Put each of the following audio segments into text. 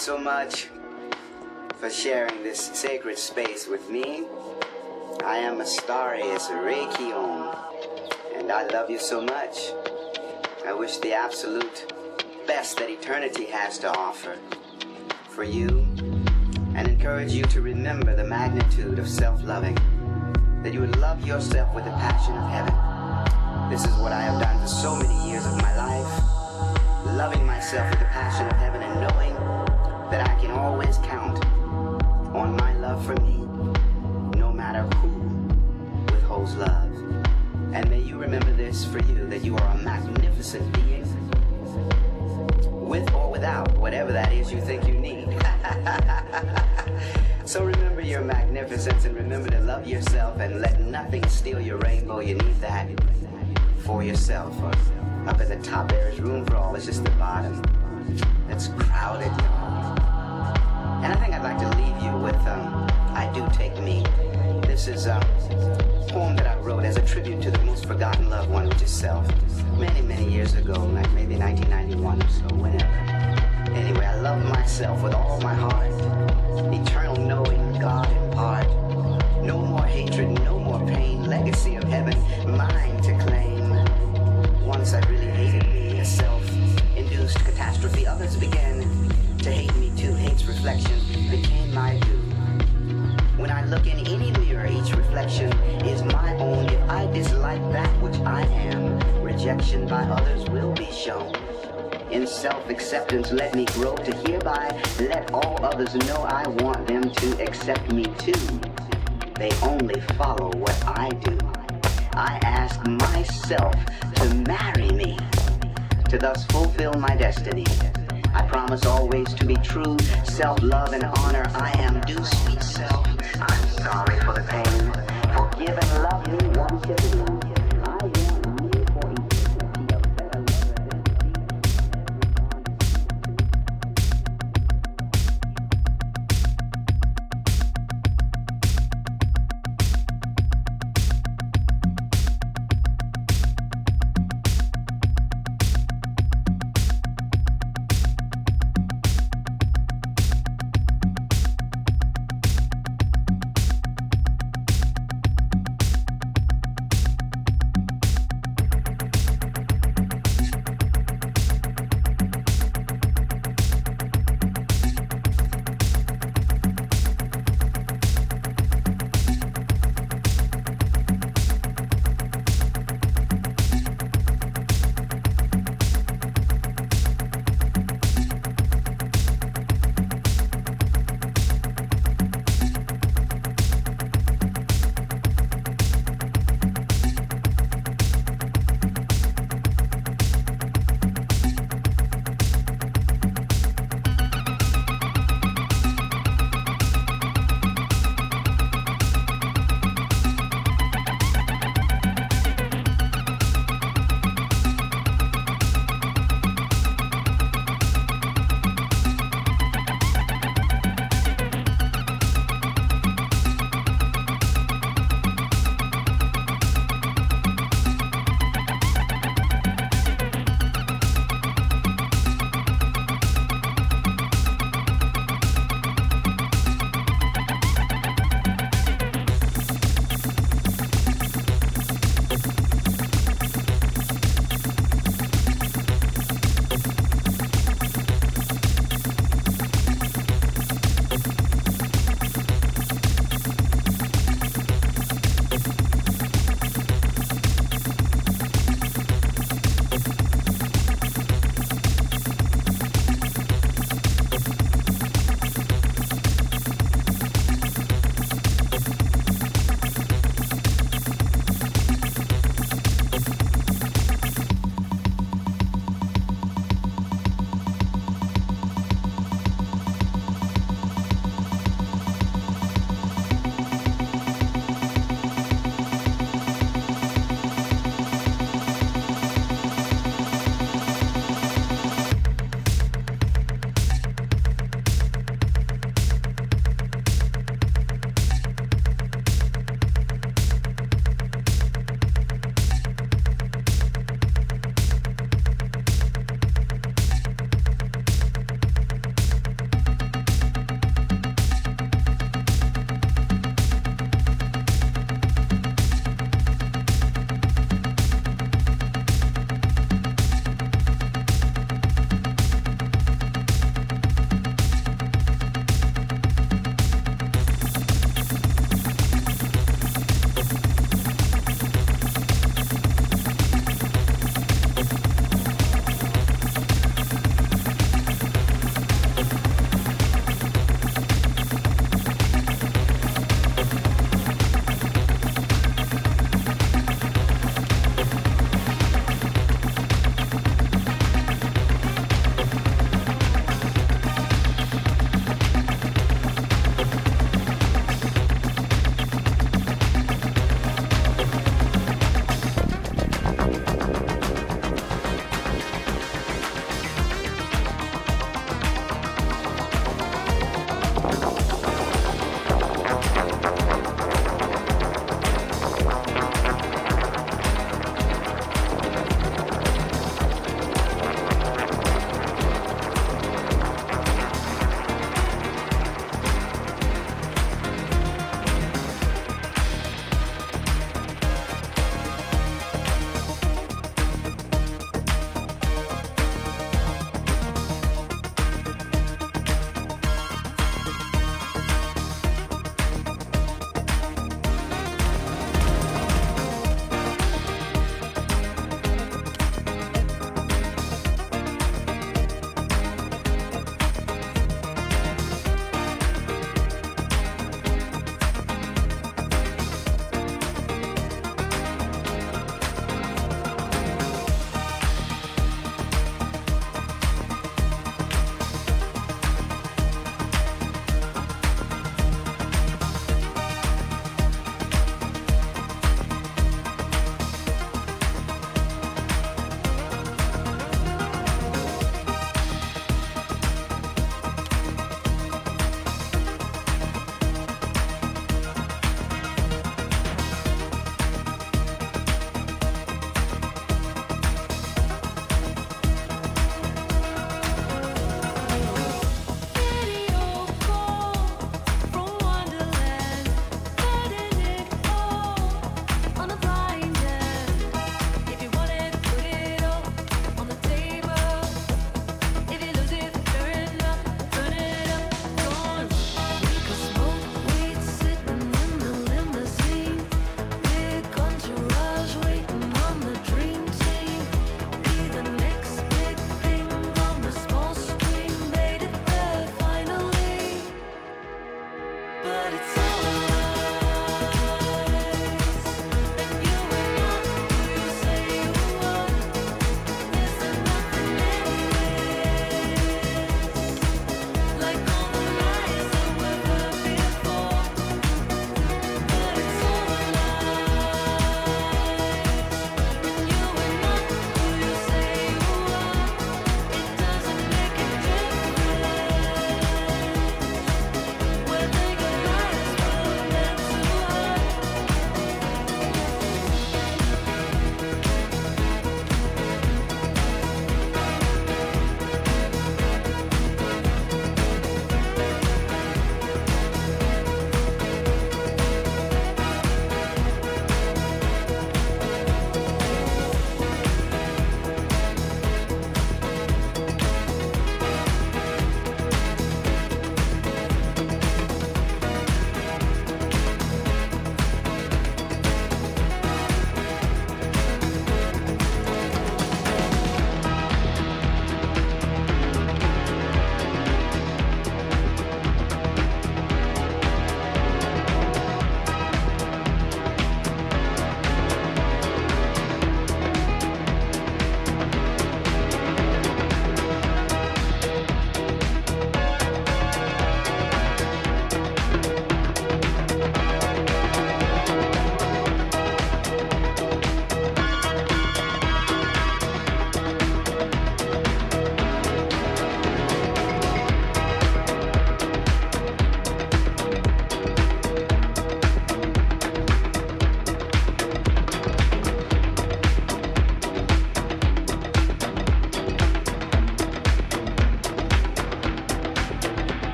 So much for sharing this sacred space with me. I am Astarius Reiki Om, and I love you so much. I wish the absolute best that eternity has to offer for you and encourage you to remember the magnitude of self-loving, that you would love yourself with the passion of heaven. This is what I have done for so many years of my life, loving myself with the passion of heaven and knowing that I can always count on my love for me, no matter who withholds love. And may you remember this for you, that you are a magnificent being, with or without whatever that is you think you need. so remember your magnificence and remember to love yourself and let nothing steal your rainbow. You need that for yourself. Up at the top there is room for all, it's just the bottom that's crowded. And I think I'd like to leave you with um, I Do Take Me. This is a poem that I wrote as a tribute to the most forgotten loved one, which is self. Many, many years ago, like maybe 1991 or so, whenever. Anyway, I love myself with all my heart. Eternal self-acceptance, let me grow to hereby let all others know I want them to accept me too. They only follow what I do. I ask myself to marry me, to thus fulfill my destiny. I promise always to be true, self-love and honor. I am due, sweet self. I'm sorry for the pain. Forgive and love me once again.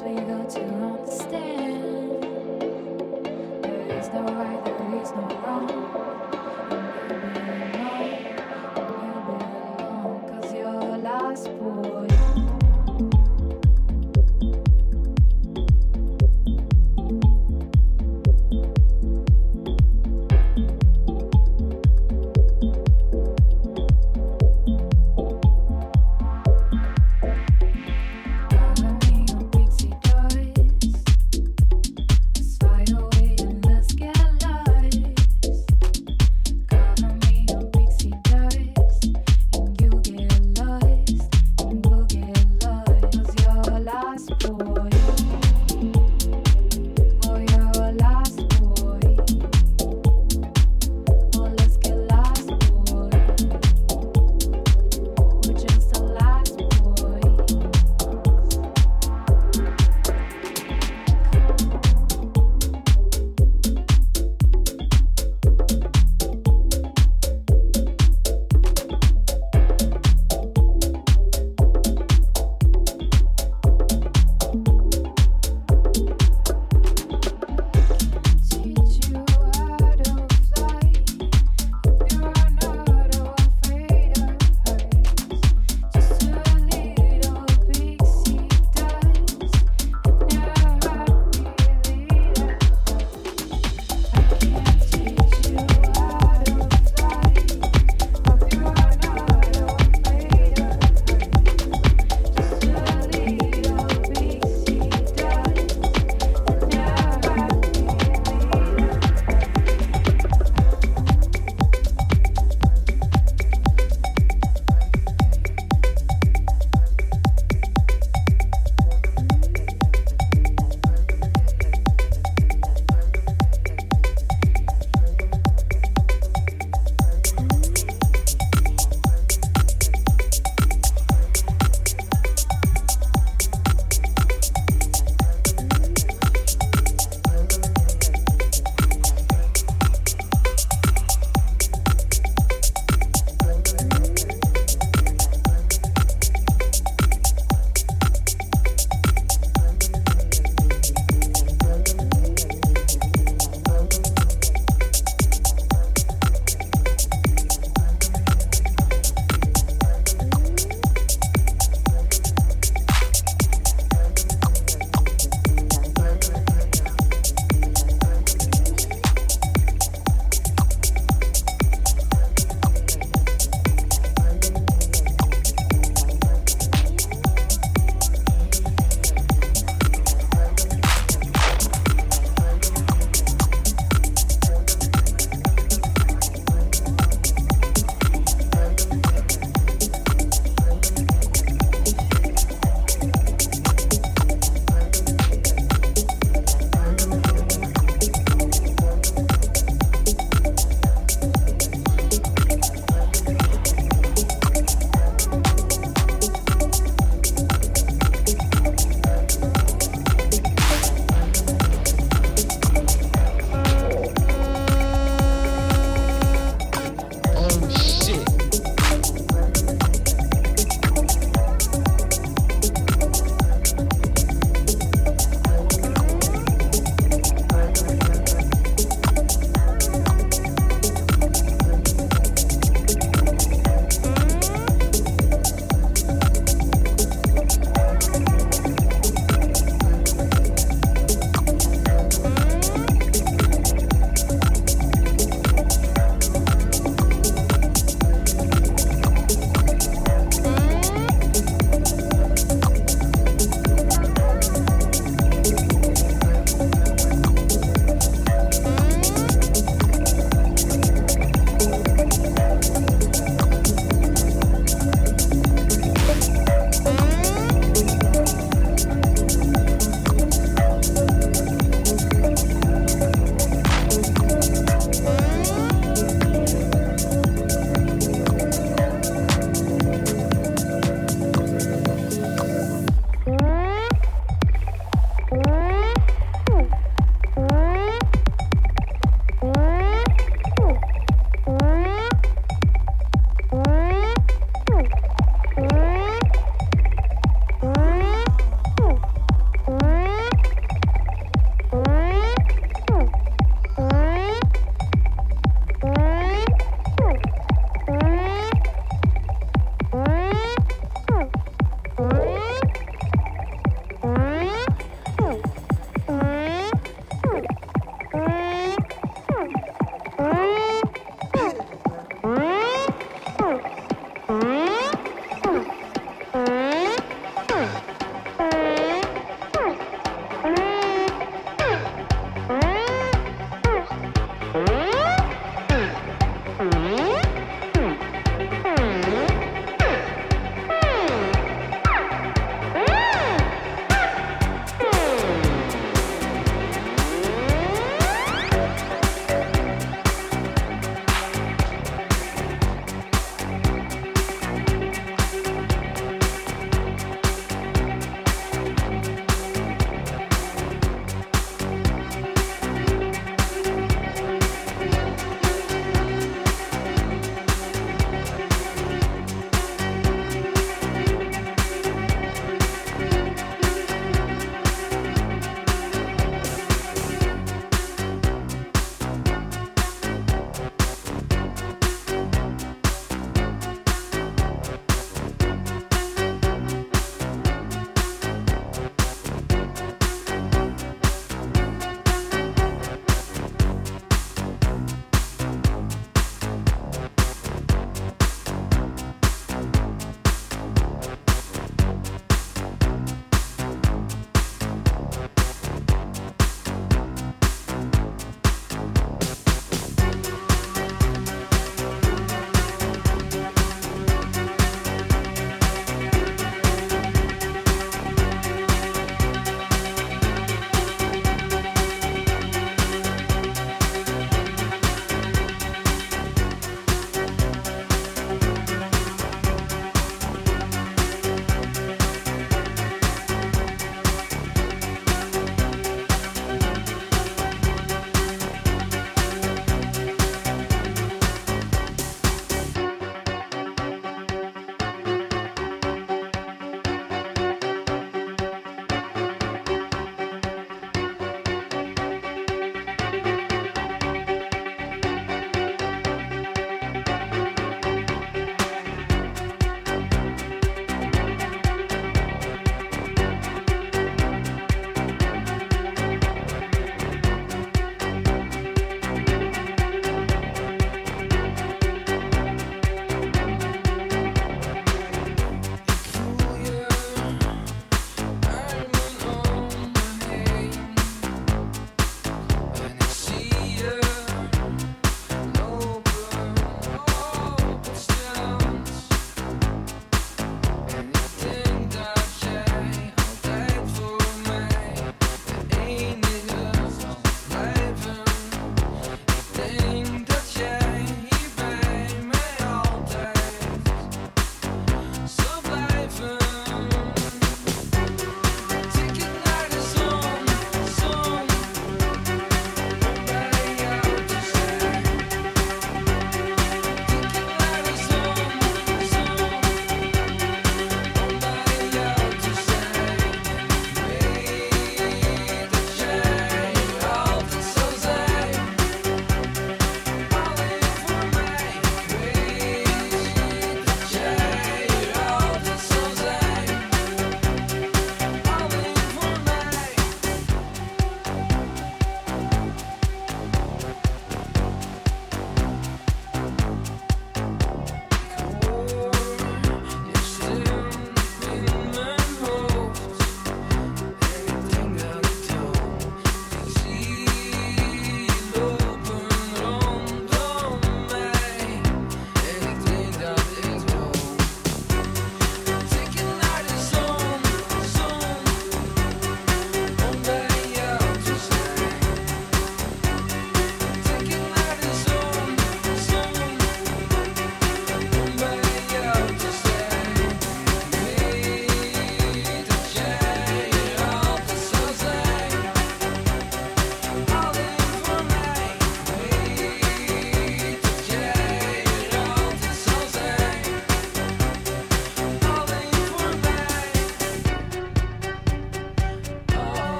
There is no right, there is no wrong.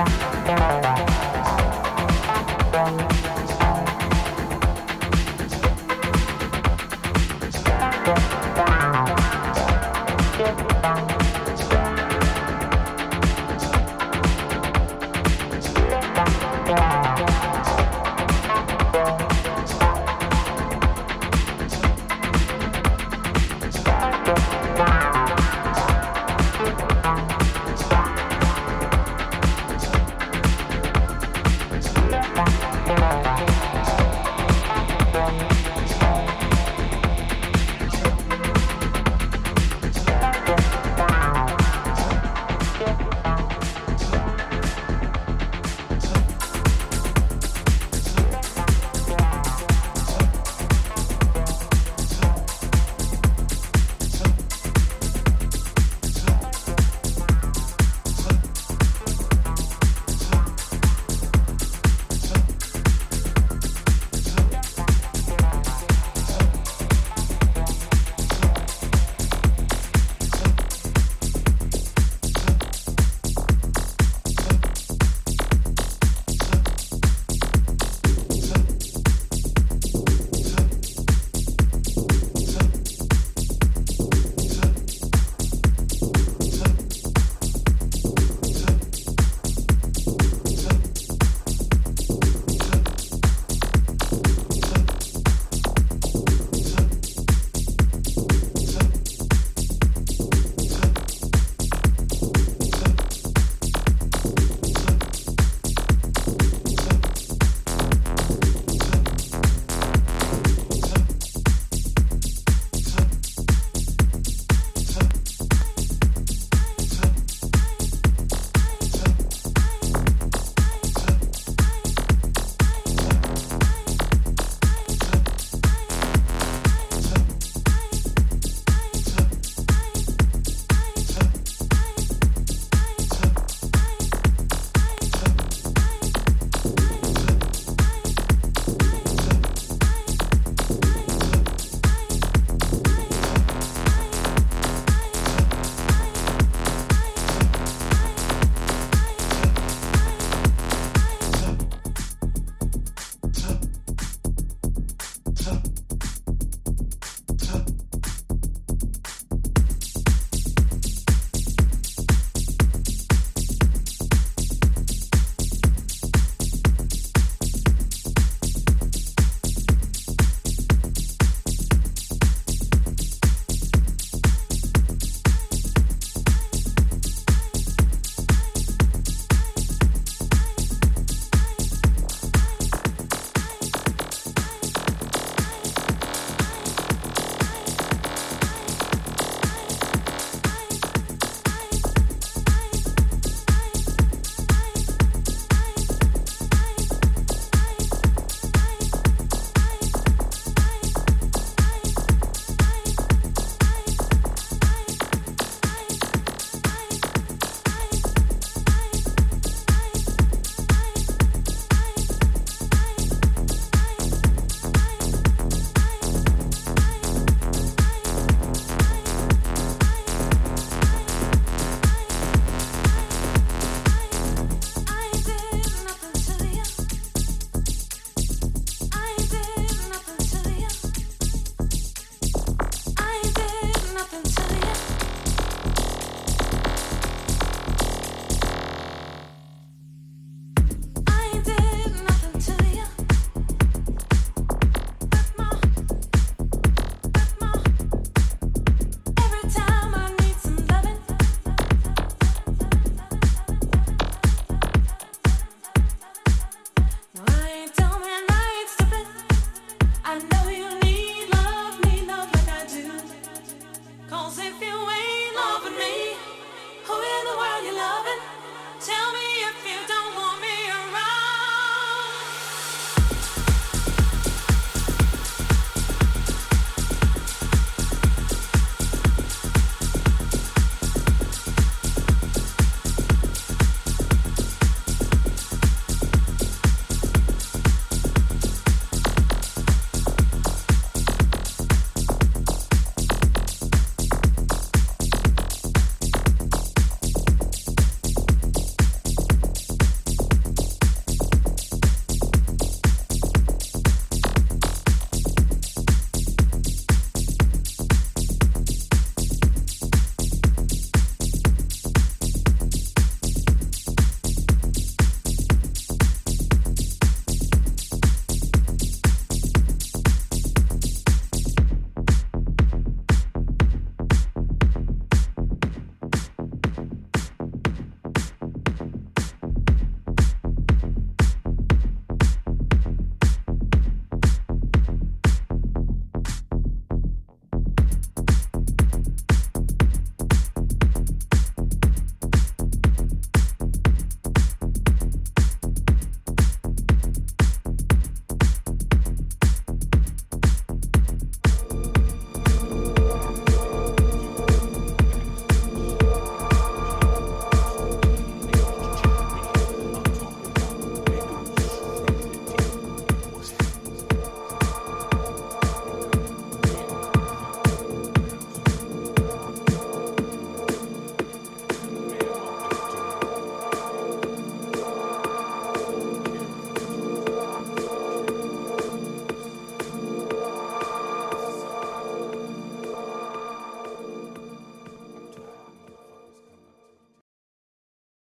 Música